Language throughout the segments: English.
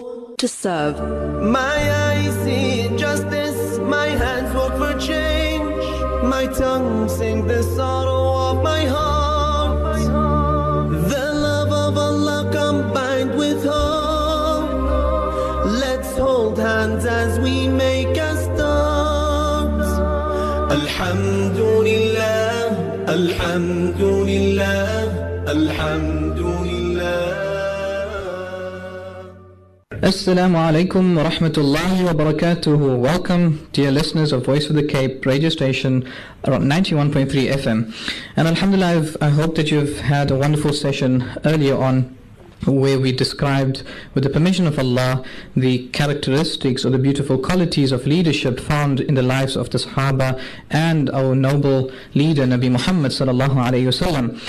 born to serve. My eyes see justice, my hands work for change, my tongue sing the sorrow of my heart. The love of Allah combined with hope. Let's hold hands as we make a start. Alhamdulillah, Alhamdulillah, Alhamdulillah. Assalamu alaikum wa rahmatullahi wa barakatuhu. Welcome, dear listeners of Voice of the Cape radio station around 91.3 FM. And Alhamdulillah, I've, I hope that you've had a wonderful session earlier on where we described, with the permission of Allah, the characteristics or the beautiful qualities of leadership found in the lives of the Sahaba and our noble leader, Nabi Muhammad sallallahu alayhi wasallam.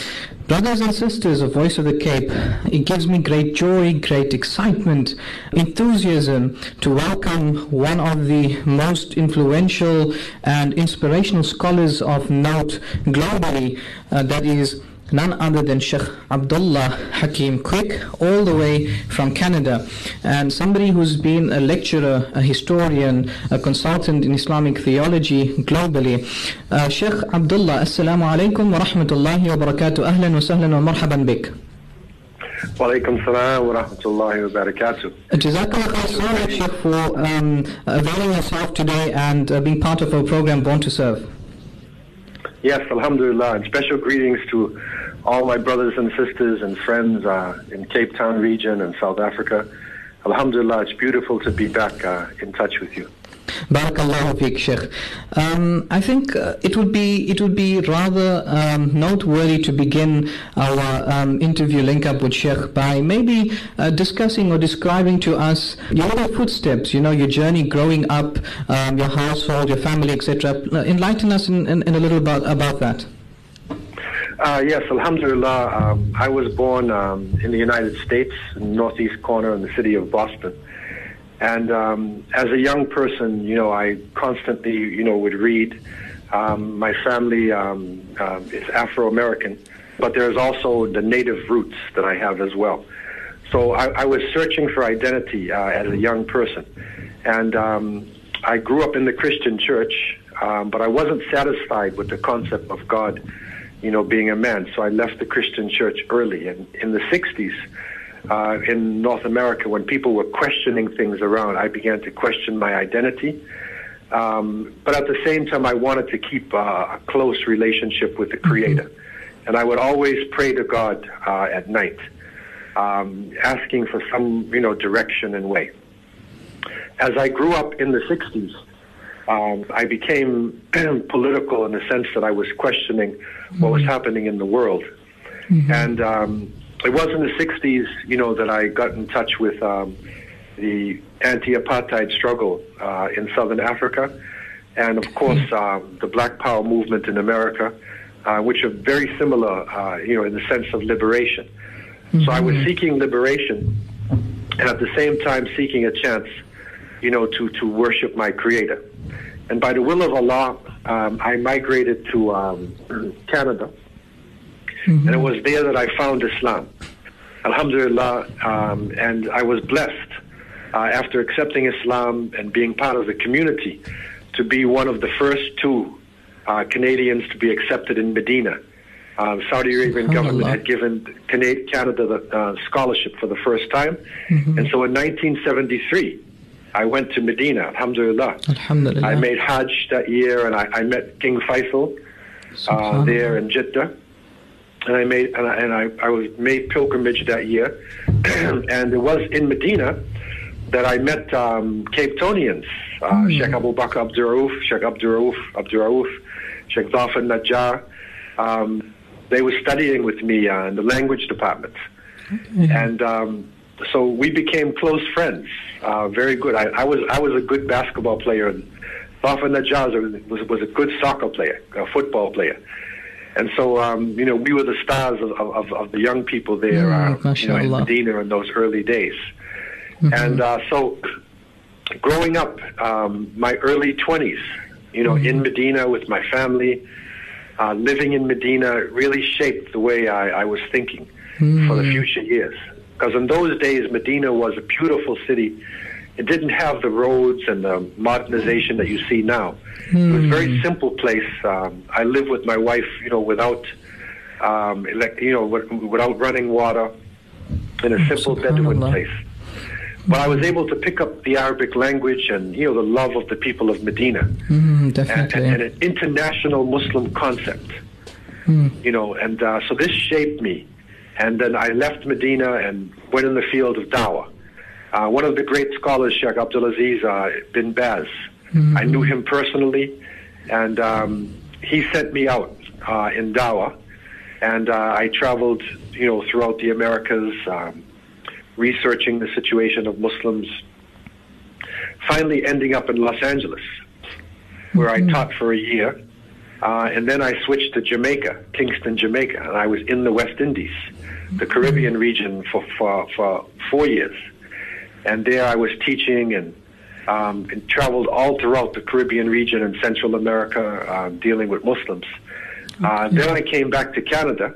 Brothers and sisters of Voice of the Cape, it gives me great joy, great excitement, enthusiasm to welcome one of the most influential and inspirational scholars of note globally, uh, that is none other than Sheikh Abdullah Hakim Quick, all the way from Canada, and somebody who's been a lecturer, a historian, a consultant in Islamic theology globally. Uh, Sheikh Abdullah, Assalamu alaikum wa rahmatullahi wa barakatuh. Ahlan wa sahlan wa marhaban bik. Walaikum salam wa rahmatullahi wa barakatuh. Jazakallah so much, Sheikh, for um, availing yourself today and uh, being part of our program Born to Serve. Yes, alhamdulillah. And special greetings to all my brothers and sisters and friends uh, in Cape Town region and South Africa. Alhamdulillah, it's beautiful to be back uh, in touch with you. Barakallahu feek, Sheikh. Um, I think uh, it would be it would be rather um, noteworthy to begin our um, interview link up with Sheikh by maybe uh, discussing or describing to us your footsteps. You know, your journey growing up, um, your household, your family, etc. Enlighten us in, in, in a little about about that. Uh, yes, Alhamdulillah. Um, I was born um, in the United States, northeast corner in the city of Boston. And um, as a young person, you know, I constantly, you know, would read. Um, my family um, uh, is Afro American, but there's also the native roots that I have as well. So I, I was searching for identity uh, as a young person. And um, I grew up in the Christian church, but I wasn't satisfied with the concept of God, you know, being a man. So I left the Christian church early. And in the 60s, uh, in North America, when people were questioning things around, I began to question my identity. Um, but at the same time, I wanted to keep uh, a close relationship with the Creator. And I would always pray to God uh, at night, um, asking for some, you know, direction and way. As I grew up in the 60s, um, I became political in the sense that I was questioning what was happening in the world. And um, it was in the 60s, you know, that I got in touch with um, the anti-apartheid struggle uh, in Southern Africa, and of course um, the Black Power movement in America, uh, which are very similar, uh, you know, in the sense of liberation. So I was seeking liberation, and at the same time seeking a chance, you know, to to worship my Creator. And by the will of Allah, um, I migrated to um, Canada. And it was there that I found Islam. Alhamdulillah, um, and I was blessed uh, after accepting Islam and being part of the community to be one of the first two uh, Canadians to be accepted in Medina. Uh, Saudi Arabian government had given Canada the uh, scholarship for the first time, and so in 1973, I went to Medina. Alhamdulillah. Alhamdulillah. I made Hajj that year, and I, I met King Faisal uh, there in Jeddah and I made and I, and I, I was made pilgrimage that year, and it was in Medina that I met um, Cape Townians, uh, Sheikh Abu Bakr Abdurrauf, Sheikh Abdurrauf, Abdurrauf, Sheikh Zafar Najjar. Um, they were studying with me uh, in the language department, and um, so we became close friends. Uh, very good. I, I was I was a good basketball player, and Zafar Najjar was was a good soccer player, a football player. And so, um, you know, we were the stars of, of, of the young people there, Mm, uh, you know, in. Medina in those early days. And uh, so, growing up, um, my early 20s, you know, in Medina with my family, uh, living in Medina really shaped the way I, I was thinking for the future years. Because in those days, Medina was a beautiful city. It didn't have the roads and the modernization that you see now. It was a very simple place. Um, I lived with my wife, you know, without, um, elect, you know, without running water, in a simple Bedouin place. But I was able to pick up the Arabic language and, you know, the love of the people of Medina Mm, and, definitely. and, and an international Muslim concept. You know, and uh, so this shaped me. And then I left Medina and went in the field of dawah. Uh, one of the great scholars, Sheikh Abdulaziz uh, bin Baz, I knew him personally, and um, he sent me out uh, in dawah. And uh, I traveled, you know, throughout the Americas, um, researching the situation of Muslims. Finally, ending up in Los Angeles, where I taught for a year. Uh, and then I switched to Jamaica, Kingston, Jamaica, and I was in the West Indies, the Caribbean region, for, for, for four years. And there I was teaching and, um, and traveled all throughout the Caribbean region and Central America, uh, dealing with Muslims. Uh, then I came back to Canada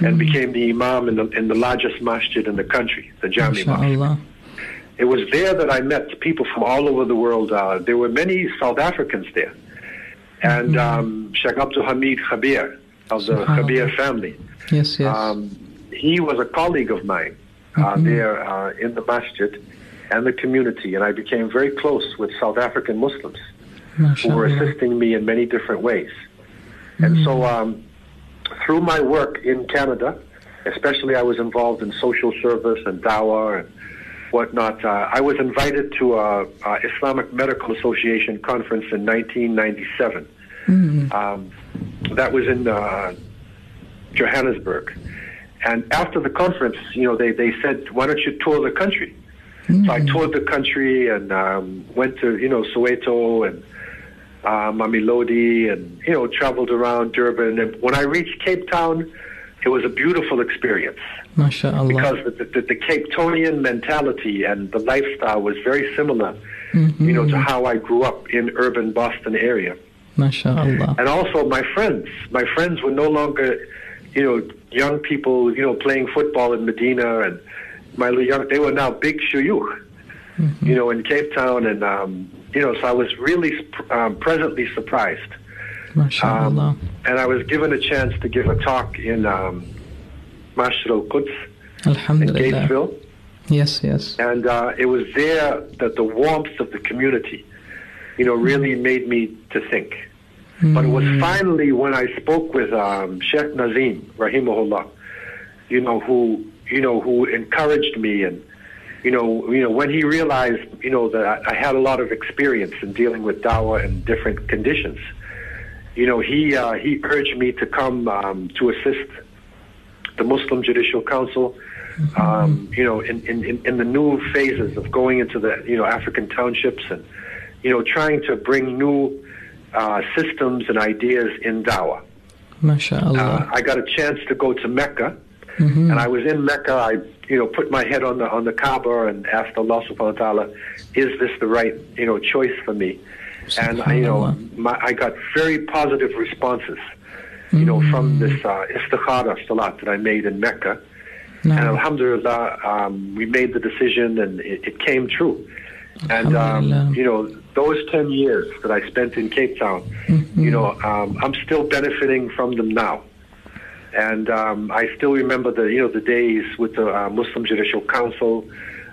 and became the imam in the, in the largest masjid in the country, the Jami Masjid. It was there that I met people from all over the world. Uh, there were many South Africans there. And um, Sheikh Abdul Hamid Khabir of the. Khabir family. Yes, yes. Um, he was a colleague of mine uh, there uh, in the masjid and the community, and I became very close with South African Muslims who were assisting me in many different ways. And so, um, through my work in Canada, especially I was involved in social service and dawah and whatnot. Uh, I was invited to a, a Islamic Medical Association conference in 1997. Um, that was in uh, Johannesburg. And after the conference, you know, they, they said, why don't you tour the country? So I toured the country and um, went to, you know, Soweto and uh, Mamelodi and, you know, traveled around Durban. And when I reached Cape Town, it was a beautiful experience MashaAllah. because the, the, the Cape Townian mentality and the lifestyle was very similar, you know, to how I grew up in urban Boston area. MashaAllah. And also my friends. My friends were no longer, you know, young people, you know, playing football in Medina and my little young, they were now big shuyukh, you know, in Cape Town. And, um, you know, so I was really um, pleasantly surprised. MashaAllah. Um, and I was given a chance to give a talk in um, Masjid al-Quds in Alhamdulillah. Gatesville. Yes, yes. And uh, it was there that the warmth of the community, you know, really made me to think. But it was finally when I spoke with um, Sheikh Nazim, rahimahullah, you know, who you know who encouraged me, and you know, you know, when he realized, you know, that I, had a lot of experience in dealing with dawah and different conditions. You know, he uh, he urged me to come um, to assist the Muslim Judicial Council. Um, you know, in, in, in- in the new phases of going into the you know African townships and you know trying to bring new uh, systems and ideas in dawah. MashaAllah. Uh, I got a chance to go to Mecca, and I was in Mecca. I, you know, put my head on the on the Kaaba and asked Allah Subhanahu wa Taala, "Is this the right, you know, choice for me?" And I, you know, my, I got very positive responses, you know, from this uh, istikhara salat that I made in Mecca. And Alhamdulillah, um, we made the decision, and it, it came true. And um, you know, those ten years that I spent in Cape Town, you know, um, I'm still benefiting from them now. And um, I still remember the you know the days with the uh, Muslim Judicial Council,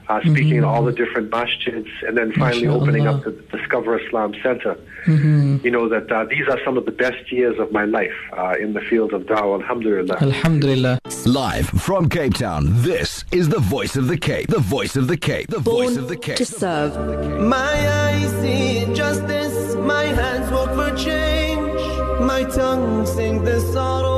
uh, speaking in all the different masjids, and then finally opening up the Discover Islam Center. You know that uh, these are some of the best years of my life uh, in the field of dawah. Alhamdulillah. Alhamdulillah. Live from Cape Town, this is the voice of the Cape. The voice of the Cape. The voice of the Cape. to serve. My eyes see injustice, my hands work for change, my tongue sing the sorrow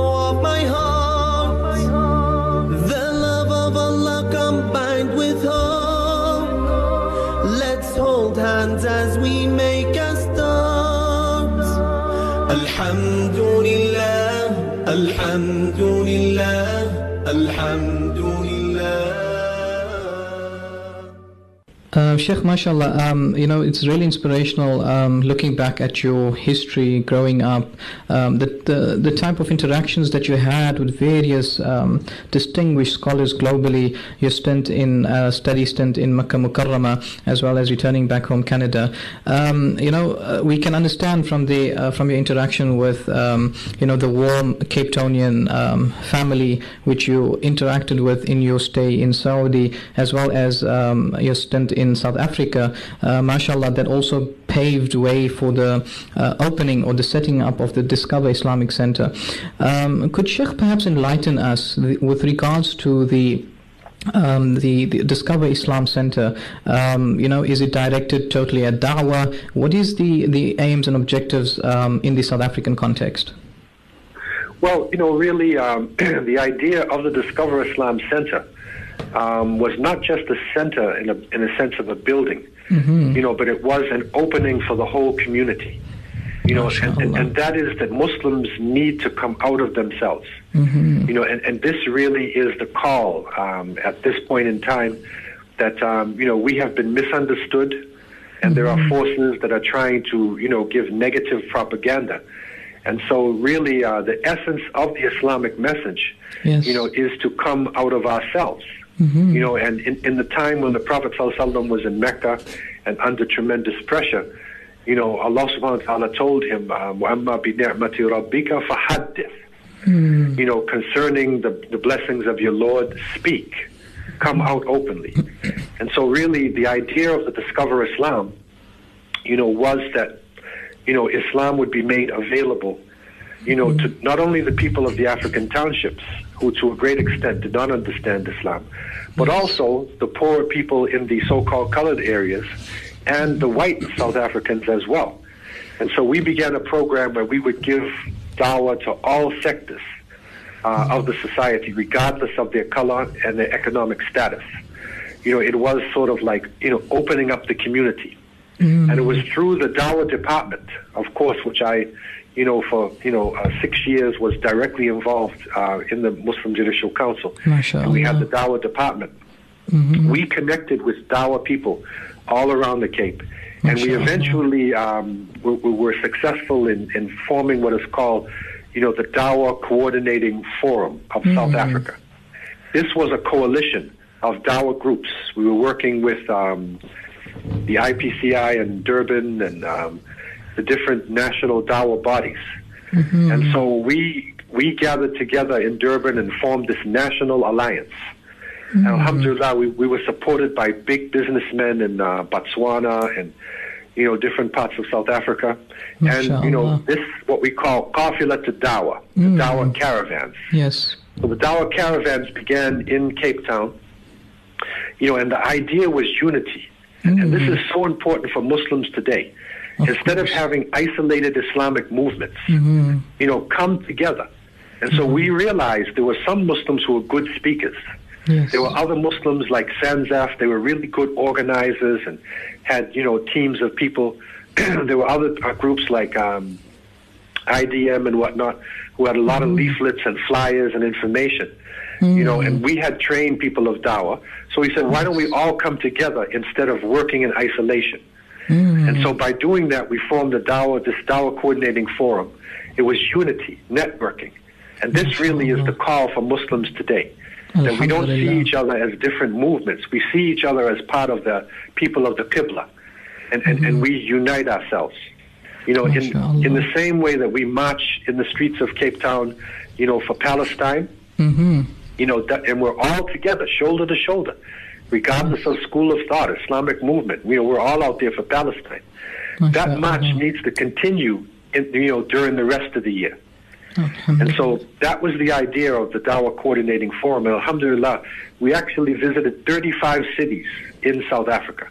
Alhamdulillah, Alhamdulillah, Alhamdulillah. Uh, Sheikh, mashallah, um, you know, it's really inspirational um, looking back at your history growing up, um, the, the, the type of interactions that you had with various um, distinguished scholars globally, your stint in uh, study stint in Makkah Mukarrama, as well as returning back home Canada. Um, you know, uh, we can understand from the uh, from your interaction with, um, you know, the warm Cape Townian family which you interacted with in your stay in Saudi, as well as your stint in South Africa, uh, mashallah, that also paved way for the uh, opening or the setting up of the Discover Islamic Center. Um, could Sheikh perhaps enlighten us with regards to the um, the, the, Discover Islam Center, um, you know, is it directed totally at da'wah? What is the, the aims and objectives um, in the South African context? Well, you know, really, um, the idea of the Discover Islam Center um, was not just a center in a, in a sense of a building, mm-hmm. you know, but it was an opening for the whole community. You know, and, and, and, that is that Muslims need to come out of themselves. Mm-hmm. You know, and, and this really is the call um, at this point in time that, um, you know, we have been misunderstood and mm-hmm. there are mm-hmm. forces that are trying to, you know, give negative propaganda. And so, really, uh, the essence of the Islamic message, yes. you know, is to come out of ourselves. Mm-hmm. You know, and in, in the time when the Prophet ﷺ was in Mecca and under tremendous pressure, you know, Allah subhanahu wa ta'ala told him, وَأَمَّا بِنِعْمَةِ رَبِّكَ فَحَدِّث You know, concerning the, the blessings of your Lord, speak. Come out openly. And so really the idea of the Discover Islam, you know, was that, you know, Islam would be made available, you know, to not only the people of the African townships, who to a great extent did not understand Islam, but also the poor people in the so-called colored areas and the white South Africans as well. And so we began a program where we would give dawah to all sectors uh, of the society, regardless of their color and their economic status. You know, it was sort of like, you know, opening up the community. Mm. And it was through the dawah department, of course, which I you know, for you know uh, six years was directly involved uh, in the Muslim Judicial Council. And we had the Dawah department. Mm-hmm. We connected with Dawah people all around the Cape, and we eventually um, we, we, were successful in, in forming what is called, you know, the Dawah Coordinating Forum of mm-hmm. South Africa. This was a coalition of Dawah groups. We were working with um, the IPCI in Durban and um, the different national Dawa bodies. Mm-hmm. And so we we gathered together in Durban and formed this national alliance. Mm-hmm. And alhamdulillah, we, we were supported by big businessmen in uh, Botswana and you know different parts of South Africa, Mashallah. and you know this what we call qafila to Dawa, the mm. Dawa caravans. Yes. So the Dawa caravans began in Cape Town. You know, and the idea was unity, mm. and this is so important for Muslims today. Of Instead course. of having isolated Islamic movements, mm-hmm. you know, come together. And so mm-hmm. we realized there were some Muslims who were good speakers. Yes. There were other Muslims like Sanzaf. They were really good organizers and had, you know, teams of people. there were other uh, groups like um, IDM and whatnot who had a lot mm-hmm. of leaflets and flyers and information. You know, and mm-hmm. we had trained people of Dawah. So we said, why don't we all come together instead of working in isolation? Mm. And so by doing that, we formed the Dawah, this Dawah Coordinating Forum. It was unity, networking. And this really is the call for Muslims today. That we don't see each other as different movements. We see each other as part of the people of the Qibla. And, and, mm-hmm. and we unite ourselves. You know, in, in the same way that we march in the streets of Cape Town, you know, for Palestine, mm-hmm. you know, that, and we're all together, shoulder to shoulder regardless of school of thought, Islamic movement. You know, we're all out there for Palestine. That march needs to continue, in, you know, during the rest of the year. And so that was the idea of the Dawah Coordinating Forum. And alhamdulillah, we actually visited 35 cities in South Africa.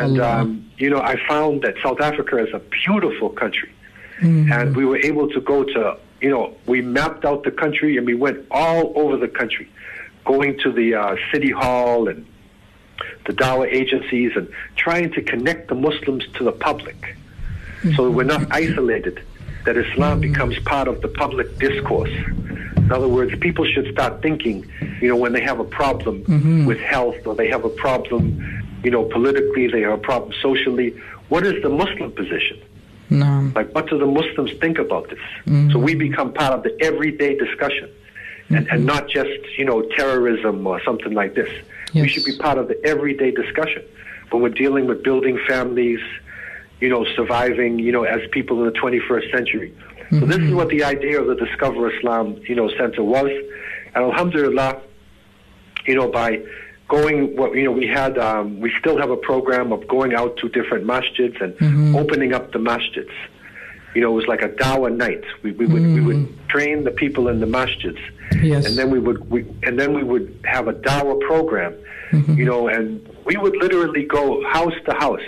And, um, you know, I found that South Africa is a beautiful country. Mm-hmm. And we were able to go to, you know, we mapped out the country and we went all over the country, going to the uh, city hall and the Dawah agencies and trying to connect the Muslims to the public. So we're not mm-hmm. isolated, that Islam mm. becomes part of the public discourse. In other words, people should start thinking, you know, when they have a problem mm-hmm. with health or they have a problem you know, politically, they have a problem socially. What is the Muslim position? No. Like, what do the Muslims think about this? So mm-hmm. we become part of the everyday discussion Mm-hmm. and, and not just, you know, terrorism or something like this. We should be part of the everyday discussion when we're dealing with building families, you know, surviving, you know, as people in the 21st century. So this is mm-hmm. what the idea of the Discover Islam, you know, center was. And alhamdulillah, you know, by going, what you know, we had, um, we still have a program of going out to different masjids and mm-hmm. opening up the masjids. You know, it was like a dawah night. We, we would we would mm. train the people in the masjids, Yes. and then we would we, and then we would have a dawa program. You know, and we would literally go house to house.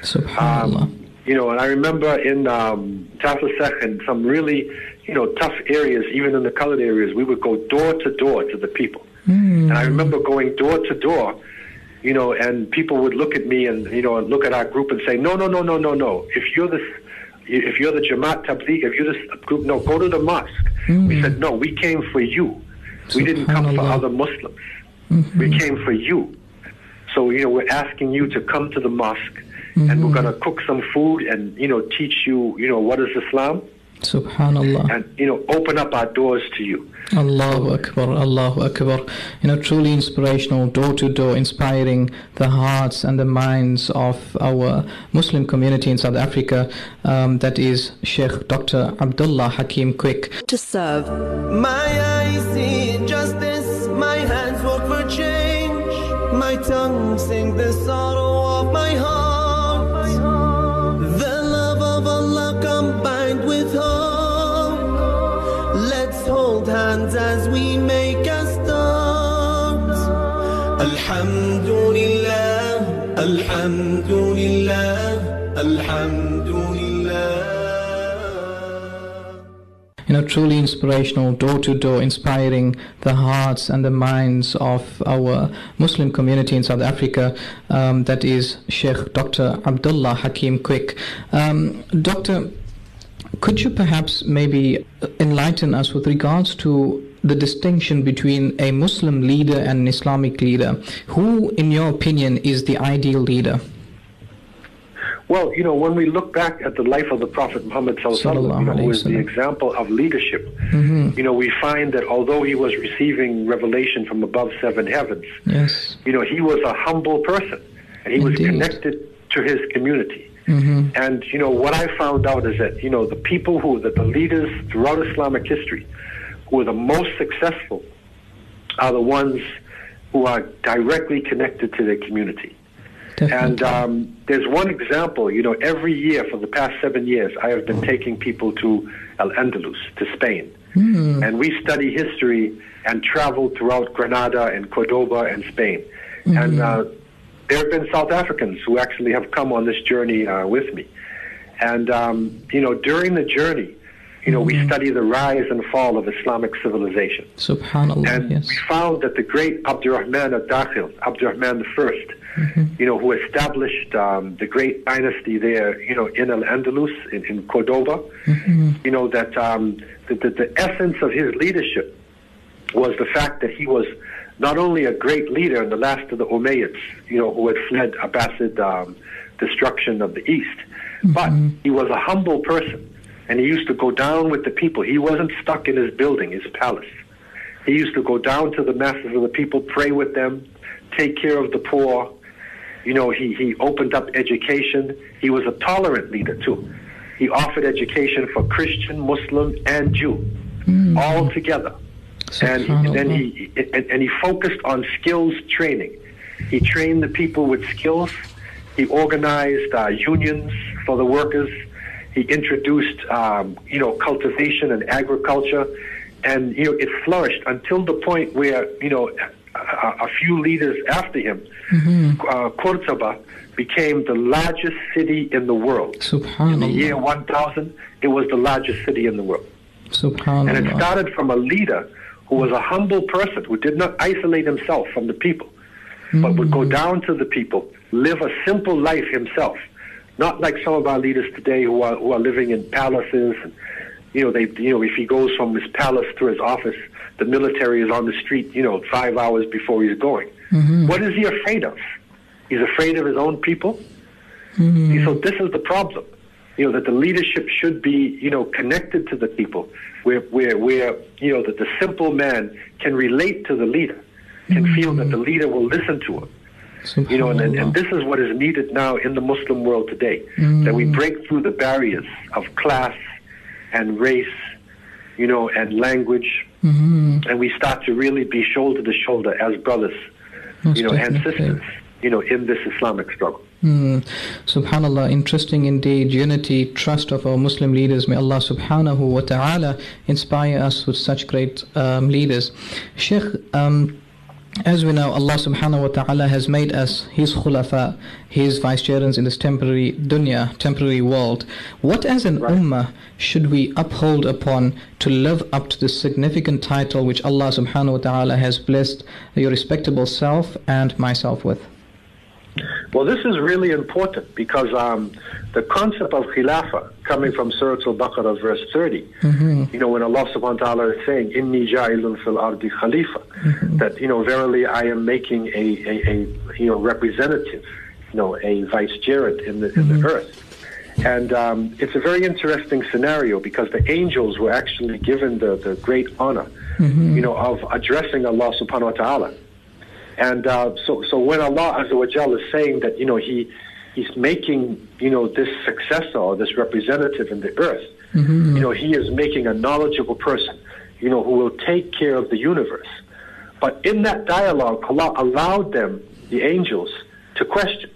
Subhanallah. Um, you know, and I remember in um, Tafelsig and some really, you know, tough areas, even in the colored areas, we would go door to door to the people. And I remember going door to door, you know, and people would look at me and, you know, and look at our group and say, no, no, no, no, no, no. If you're this, if you're the Jamaat Tabligh, if you're this group, no, go to the mosque. Hmm. We said, no, we came for you. We didn't come for other Muslims. Mm-hmm. We came for you. So, you know, we're asking you to come to the mosque and we're mm-hmm. going to cook some food and, you know, teach you, you know, what is Islam Subhanallah. and, you know, open up our doors to you. Allahu Akbar, Allahu Akbar. You know, truly inspirational, door to door, inspiring the hearts and the minds of our Muslim community in South Africa. Um, that is Sheikh Dr. Abdullah Hakim Quick. to serve. My eyes see injustice, Alhamdulillah, Alhamdulillah, Alhamdulillah. You know, truly inspirational, door to door, inspiring the hearts and the minds of our Muslim community in South Africa. Um, that is Sheikh Dr. Abdullah Hakim Quick. Um, Doctor, could you perhaps maybe enlighten us with regards to the distinction between a Muslim leader and an Islamic leader? Who, in your opinion, is the ideal leader? Well, you know, when we look back at the life of the Prophet Muhammad sallallahu alaihi wasallam, you know, who is the example of leadership, mm-hmm. you know, we find that although he was receiving revelation from above seven heavens, Yes. you know, he was a humble person and he was connected to his community. Mm-hmm. And, you know, what I found out is that, you know, the people who, that the leaders throughout Islamic history who are the most successful are the ones who are directly connected to their community. And um, there's one example, you know, every year for the past seven years, I have been taking people to Al Andalus, to Spain. And we study history and travel throughout Granada and Cordoba and Spain. And uh, there have been South Africans who actually have come on this journey uh, with me. And, um, you know, during the journey, you know, we study the rise and fall of Islamic civilization. Subhanallah. And yes. we found that the great Abdurrahman al-Dakhil, Abdurrahman the first, you know, who established um, the great dynasty there, you know, in Al-Andalus, in, in Cordoba, you know, that um, the, the, the essence of his leadership was the fact that he was not only a great leader in the last of the Umayyads, you know, who had fled Abbasid um, destruction of the East, but he was a humble person. And he used to go down with the people. He wasn't stuck in his building, his palace. He used to go down to the masses of the people, pray with them, take care of the poor. You know, he, he opened up education. He was a tolerant leader, too. He offered education for Christian, Muslim, and Jew, all together. And he- then he and, and he focused on skills training. He trained the people with skills. He organized uh, unions for the workers. He introduced, um, you know, cultivation and agriculture, and you know it flourished until the point where you know a, a few leaders after him, uh, Cordoba became the largest city in the world. In the year 1000, it was the largest city in the world. And it started from a leader who was a humble person who did not isolate himself from the people, but would go down to the people, live a simple life himself. Not like some of our leaders today who are who are living in palaces and you know, they you know, if he goes from his palace to his office, the military is on the street, you know, five hours before he's going. Mm-hmm. What is he afraid of? He's afraid of his own people. See, So this is the problem. You know that the leadership should be you know connected to the people, where where where you know that the simple man can relate to the leader, can feel that the mm-hmm. leader will listen to him. You know, and, and, this is what is needed now in the Muslim world today. That we break through the barriers of class and race, you know, and language, and we start to really be shoulder to shoulder as brothers, Most you know, and sisters, you know, in this Islamic struggle. Hmm. Subhanallah, interesting indeed. Unity, trust of our Muslim leaders. May Allah subhanahu wa ta'ala inspire us with such great um, leaders. Sheikh, um, as we know, Allah subhanahu wa ta'ala has made us His khulafa, His vicegerents in this temporary dunya, temporary world. What as an ummah should we uphold upon to live up to this significant title which Allah subhanahu wa ta'ala has blessed your respectable self and myself with? Well, this is really important because um, the concept of khilafah coming from Surah Al-Baqarah, verse 30, you know, when Allah subhanahu wa ta'ala is saying, Inni ja'ilun fil ardi khalifa, that, you know, verily I am making a, a, a you know, representative, you know, a vicegerent in the, in the earth. And um, it's a very interesting scenario because the angels were actually given the, the great honor, you know, of addressing Allah subhanahu wa ta'ala. And uh, so, so when Allah Azza wa Jal is saying that, you know, he, he's making, you know, this successor or this representative in the earth, you know, he is making a knowledgeable person, you know, who will take care of the universe. But in that dialogue, Allah allowed them, the angels, to question.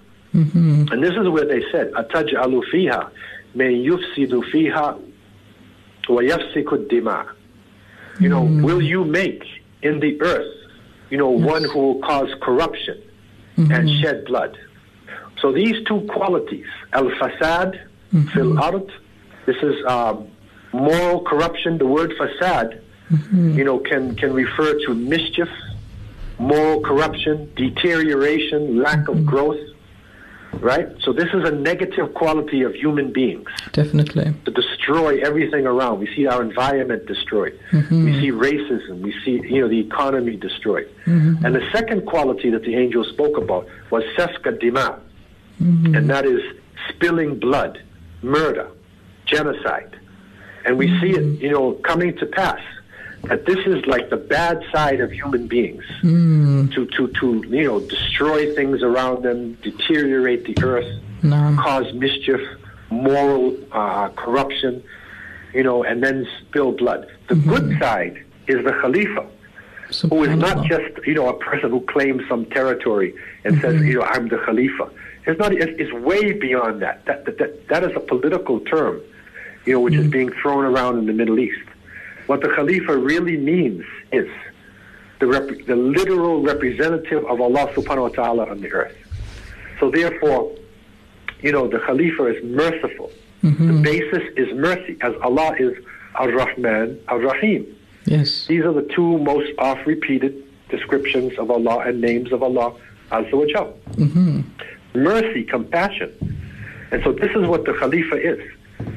And this is where they said, أَتَجْعَلُ فِيهَا مَن يُفْسِدُ فِيهَا وَيَفْسِكُ الدِّمَاء You know, will you make in the earth, you know, one who will cause corruption and mm-hmm. shed blood? So these two qualities, al-fasad mm-hmm. fil ard, this is um, moral corruption. The word fasad, mm-hmm. you know, can, can refer to mischief, moral corruption, deterioration, lack of growth, right? So this is a negative quality of human beings Definitely. to destroy everything around. We see our environment destroyed. Mm-hmm. We see racism. We see, you know, the economy destroyed. Mm-hmm. And the second quality that the angel spoke about was sefka dima, mm-hmm. and that is spilling blood, murder, genocide. And we see it, you know, coming to pass. That this is like the bad side of human beings hmm. to, to, to, you know, destroy things around them, deteriorate the earth, Naam. cause mischief, moral uh, corruption, you know, and then spill blood. The hmm. good side is the Khalifa, who is not just, you know, a person who claims some territory and says, hmm. you know, I'm the Khalifa. It's not. It's, it's way beyond that. That, that. that that is a political term, you know, which is being thrown around in the Middle East. What the Khalifa really means is the, rep- the literal representative of Allah subhanahu wa ta'ala on the earth. So therefore, you know, the Khalifa is merciful. Mm-hmm. The basis is mercy, as Allah is Ar-Rahman, Ar-Rahim. Yes. These are the two most oft repeated descriptions of Allah and names of Allah Azza wa Jal. Mm-hmm. Mercy, compassion. And so this is what the Khalifa is.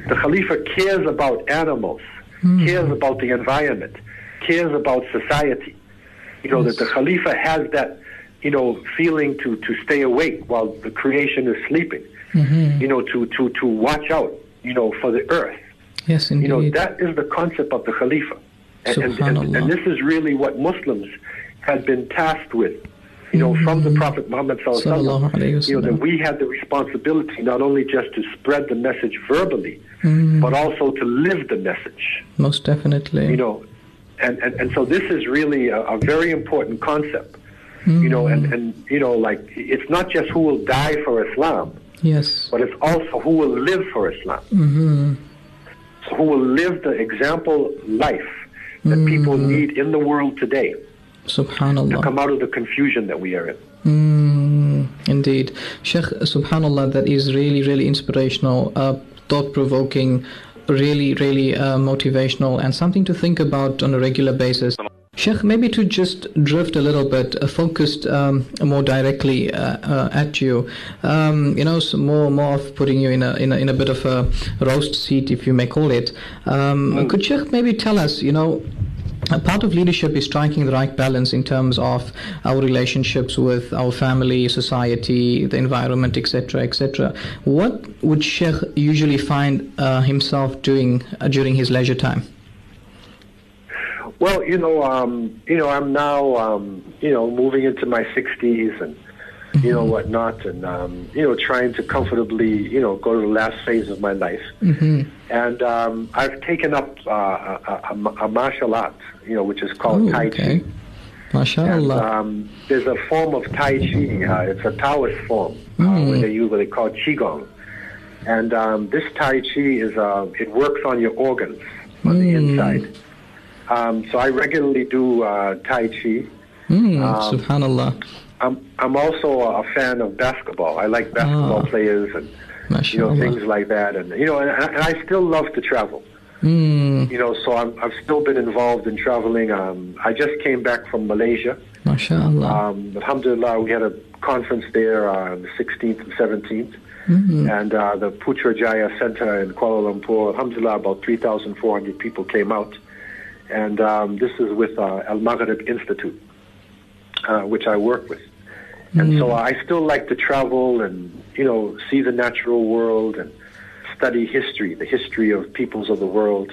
The Khalifa cares about animals, Hmm. cares about the environment, cares about society. You know, that the Khalifa has that, you know, feeling to, to stay awake while the creation is sleeping. Mm-hmm. You know, to, to, to watch out, you know, for the earth. Yes, indeed. You know, that is the concept of the Khalifa. And, and, and, and this is really what Muslims had been tasked with, you know, from the Prophet Muhammad Sallallahu sallallahu alayhi alaihi wasallam, you know, that we had the responsibility not only just to spread the message verbally, Mm. but also to live the message, Most definitely. you know. And, and, and so this is really a, a very important concept, you know, and, Mm. and, you know, like, it's not just who will die for Islam, yes. but it's also who will live for Islam. Mm-hmm. So who will live the example life that people Mm. need in the world today to Subhanallah. come out of the confusion that we are in. Mm, indeed. Sheikh, subhanallah, that is really, really inspirational, uh, thought provoking, really, really uh, motivational, and something to think about on a regular basis. Sheikh, maybe to just drift a little bit, uh, focused um, more directly uh, uh, at you, um, you know, so more more of putting you in a, in a in a bit of a roast seat, if you may call it. Um, Could Sheikh maybe tell us, you know, a part of leadership is striking the right balance in terms of our relationships with our family, society, the environment, etc., etc. What would Sheikh usually find uh, himself doing uh, during his leisure time? Well, you know, um, you know, I'm now, um, you know, moving into my 60s and you know whatnot, and um, you know, trying to comfortably, you know, go to the last phase of my life. Mm-hmm. And um, I've taken up uh, a, a, a martial art, you know, which is called Oh, Tai okay. Chi. And, um, there's a form of Tai Chi. Uh, it's a Taoist form uh, Mm. where they use what they call Qigong. And um, this Tai Chi is uh, it works on your organs on the Mm. inside. Um, so I regularly do uh, Tai Chi. Mm, um, Subhanallah. I'm I'm also a fan of basketball. I like basketball Ah. players and you know things like that. And you know, and, and I still love to travel. Mm, You know, so I'm, I've still been involved in traveling. Um, I just came back from Malaysia. MashaAllah. Um, Alhamdulillah, we had a conference there on the 16th and 17th. Mm, And uh, the Putrajaya Center in Kuala Lumpur, Alhamdulillah, about 3,400 people came out. And um, this is with uh, Al Maghrib Institute, uh, which I work with. And so I still like to travel and, you know, see the natural world and study history, the history of peoples of the world.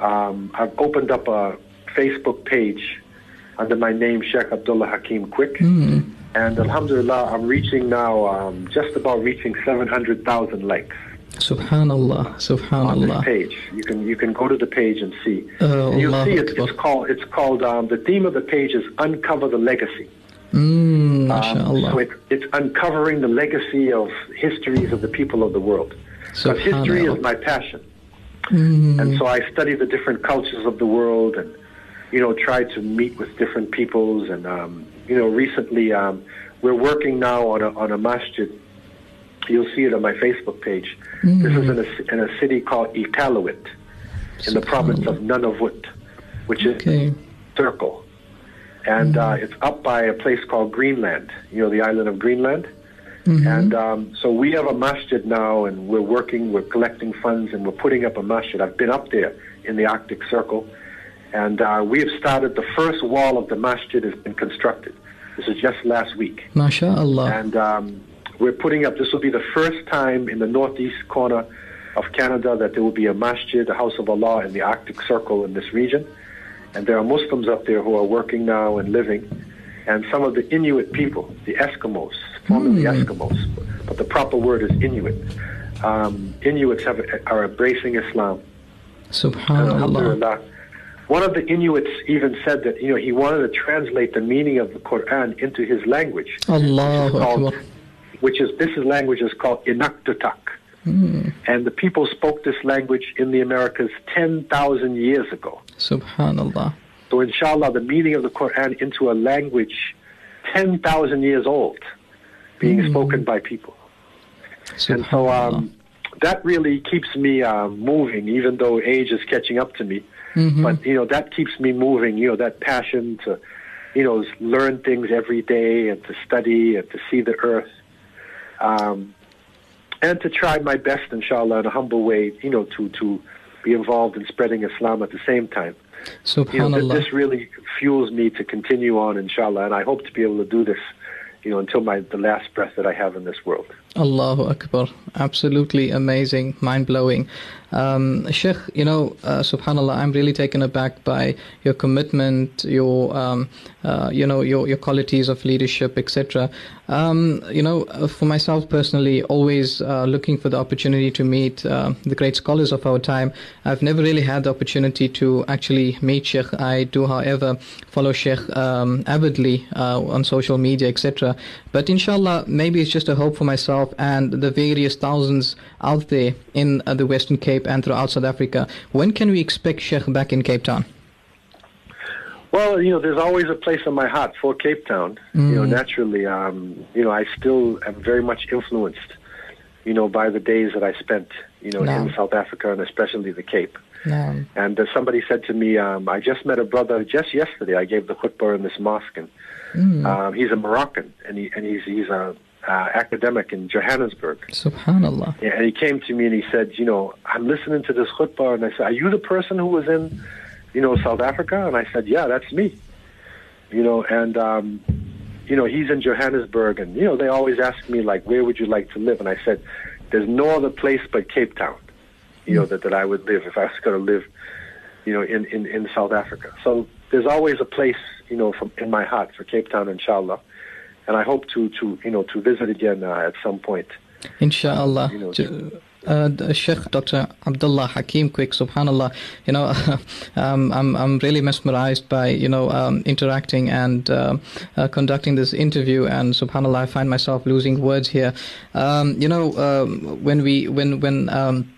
Um, I've opened up a Facebook page under my name, Sheikh Abdullah Hakim Quick. mm, And Alhamdulillah, I'm reaching now, um, just about reaching 700,000 likes Subhanallah. Subhanallah. page. You can you can go to the page and see. Uh, And you'll Allahu see it's, it's called it's called um, the theme of the page is uncover the legacy. Mm, Um, so it, it's uncovering the legacy of histories of the people of the world. Because history is my passion. Mm, And so I study the different cultures of the world and, you know, try to meet with different peoples. And, um, you know, recently um, we're working now on a, on a masjid. You'll see it on my Facebook page. This is in a, in a city called Iqaluit in the province of Nunavut, which is okay. circle. And uh, it's up by a place called Greenland, you know, the island of Greenland. And um, so we have a masjid now, and we're working, we're collecting funds, and we're putting up a masjid. I've been up there in the Arctic Circle, and uh, we have started, the first wall of the masjid has been constructed. This is just last week. MashaAllah. And um, we're putting up, this will be the first time in the northeast corner of Canada that there will be a masjid, the house of Allah in the Arctic Circle in this region. And there are Muslims up there who are working now and living. And some of the Inuit people, the Eskimos, formerly Eskimos, but the proper word is Inuit. Um, Inuits have, are embracing Islam. Subhanallah. One of the Inuits even said that you know he wanted to translate the meaning of the Quran into his language, Allahu called- which is this is language is called Inuktitut. And the people spoke this language in the Americas 10,000 years ago. Subhanallah. So inshallah, the meaning of the Quran into a language 10,000 years old being spoken by people. And so um, that really keeps me uh, moving, even though age is catching up to me. Mhm. But you know that keeps me moving. You know that passion to, you know, learn things every day and to study and to see the earth, um, and to try my best, inshallah, in a humble way. You know, to to be involved in spreading Islam at the same time. You know, this really fuels me to continue on, inshallah, and I hope to be able to do this, you know, until my the last breath that I have in this world. Allahu Akbar. Absolutely amazing, mind blowing. Um, Sheikh, you know, uh, subhanAllah, I'm really taken aback by your commitment, your, um, uh, you know, your, your qualities of leadership, etc. Um, you know, uh, for myself personally, always uh, looking for the opportunity to meet uh, the great scholars of our time. I've never really had the opportunity to actually meet Sheikh. I do, however, follow Sheikh um, avidly uh, on social media, etc. But inshallah, maybe it's just a hope for myself and the various thousands out there in uh, the Western Cape and throughout South Africa. When can we expect Sheikh back in Cape Town? Well, you know, there's always a place in my heart for Cape Town. You know, naturally, um, you know, I still am very much influenced, you know, by the days that I spent, you know, No. in South Africa and especially the Cape. No. And uh, somebody said to me, um, I just met a brother just yesterday. I gave the khutbah in this mosque, and um, he's a Moroccan, and he and he's he's a uh, academic in Johannesburg. Subhanallah. Yeah, and he came to me and he said, you know, I'm listening to this khutbah, and I said, are you the person who was in you know, South Africa? And I said, yeah, that's me. You know, and, um, you know, he's in Johannesburg. And, you know, they always ask me, like, where would you like to live? And I said, there's no other place but Cape Town, you know, that, that I would live if I was going to live, you know, in, in, in South Africa. So there's always a place, you know, from in my heart for Cape Town, inshallah. And I hope to, to you know, to visit again uh, at some point. Inshallah. You know, J- uh, the Sheikh Dr. Abdullah Hakim Quick, subhanallah. You know, um, I'm, I'm really mesmerized by, you know, um, interacting and uh, uh, conducting this interview. And subhanallah, I find myself losing words here. Um, you know, um, when we, when, when, um,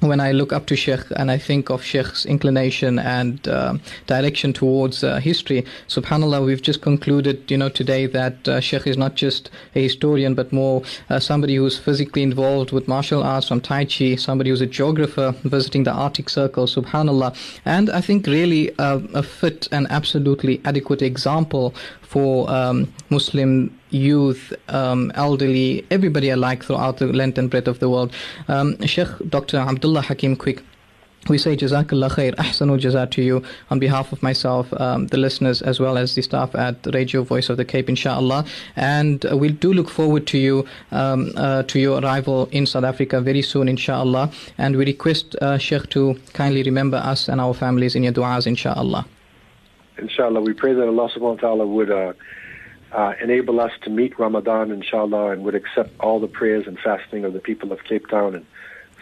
when I look up to Sheikh and I think of Sheikh's inclination and uh, direction towards uh, history, subhanAllah, we've just concluded, you know, today that uh, Sheikh is not just a historian, but more uh, somebody who's physically involved with martial arts from Tai Chi, somebody who's a geographer visiting the Arctic Circle, subhanAllah. And I think really a fit and absolutely adequate example for um, Muslim youth, um, elderly, everybody alike throughout the length and breadth of the world. Um, Sheikh Dr. Abdullah Hakim Quick. We say Jazakallah khair, ahsanul jaza to you on behalf of myself, um, the listeners, as well as the staff at Radio Voice of the Cape, inshallah. And uh, we do look forward to you, um, uh, to your arrival in South Africa very soon, inshallah. And we request uh, Sheikh to kindly remember us and our families in your du'as, inshallah. Inshallah, we pray that Allah subhanahu wa ta'ala would uh, uh, enable us to meet Ramadan, inshallah, and would accept all the prayers and fasting of the people of Cape Town and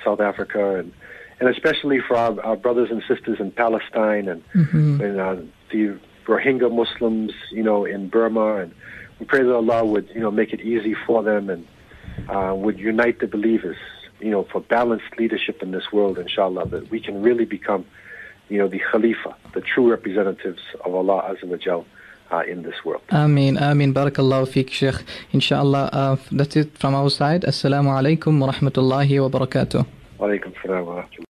South Africa, and, and especially for our, our brothers and sisters in Palestine and, Mm-hmm. and uh, the Rohingya Muslims, you know, in Burma. And we pray that Allah would, you know, make it easy for them and uh, would unite the believers, you know, for balanced leadership in this world, inshallah, that we can really become, you know, the Khalifa, the true representatives of Allah Azza wa Jal uh, in this world. Ameen, Ameen. Barakallahu feek, Sheikh. Inshallah, uh, that's it from our side. Assalamu alaikum wa rahmatullahi wa barakatuh. Wa alaikum salam wa rahmatullah.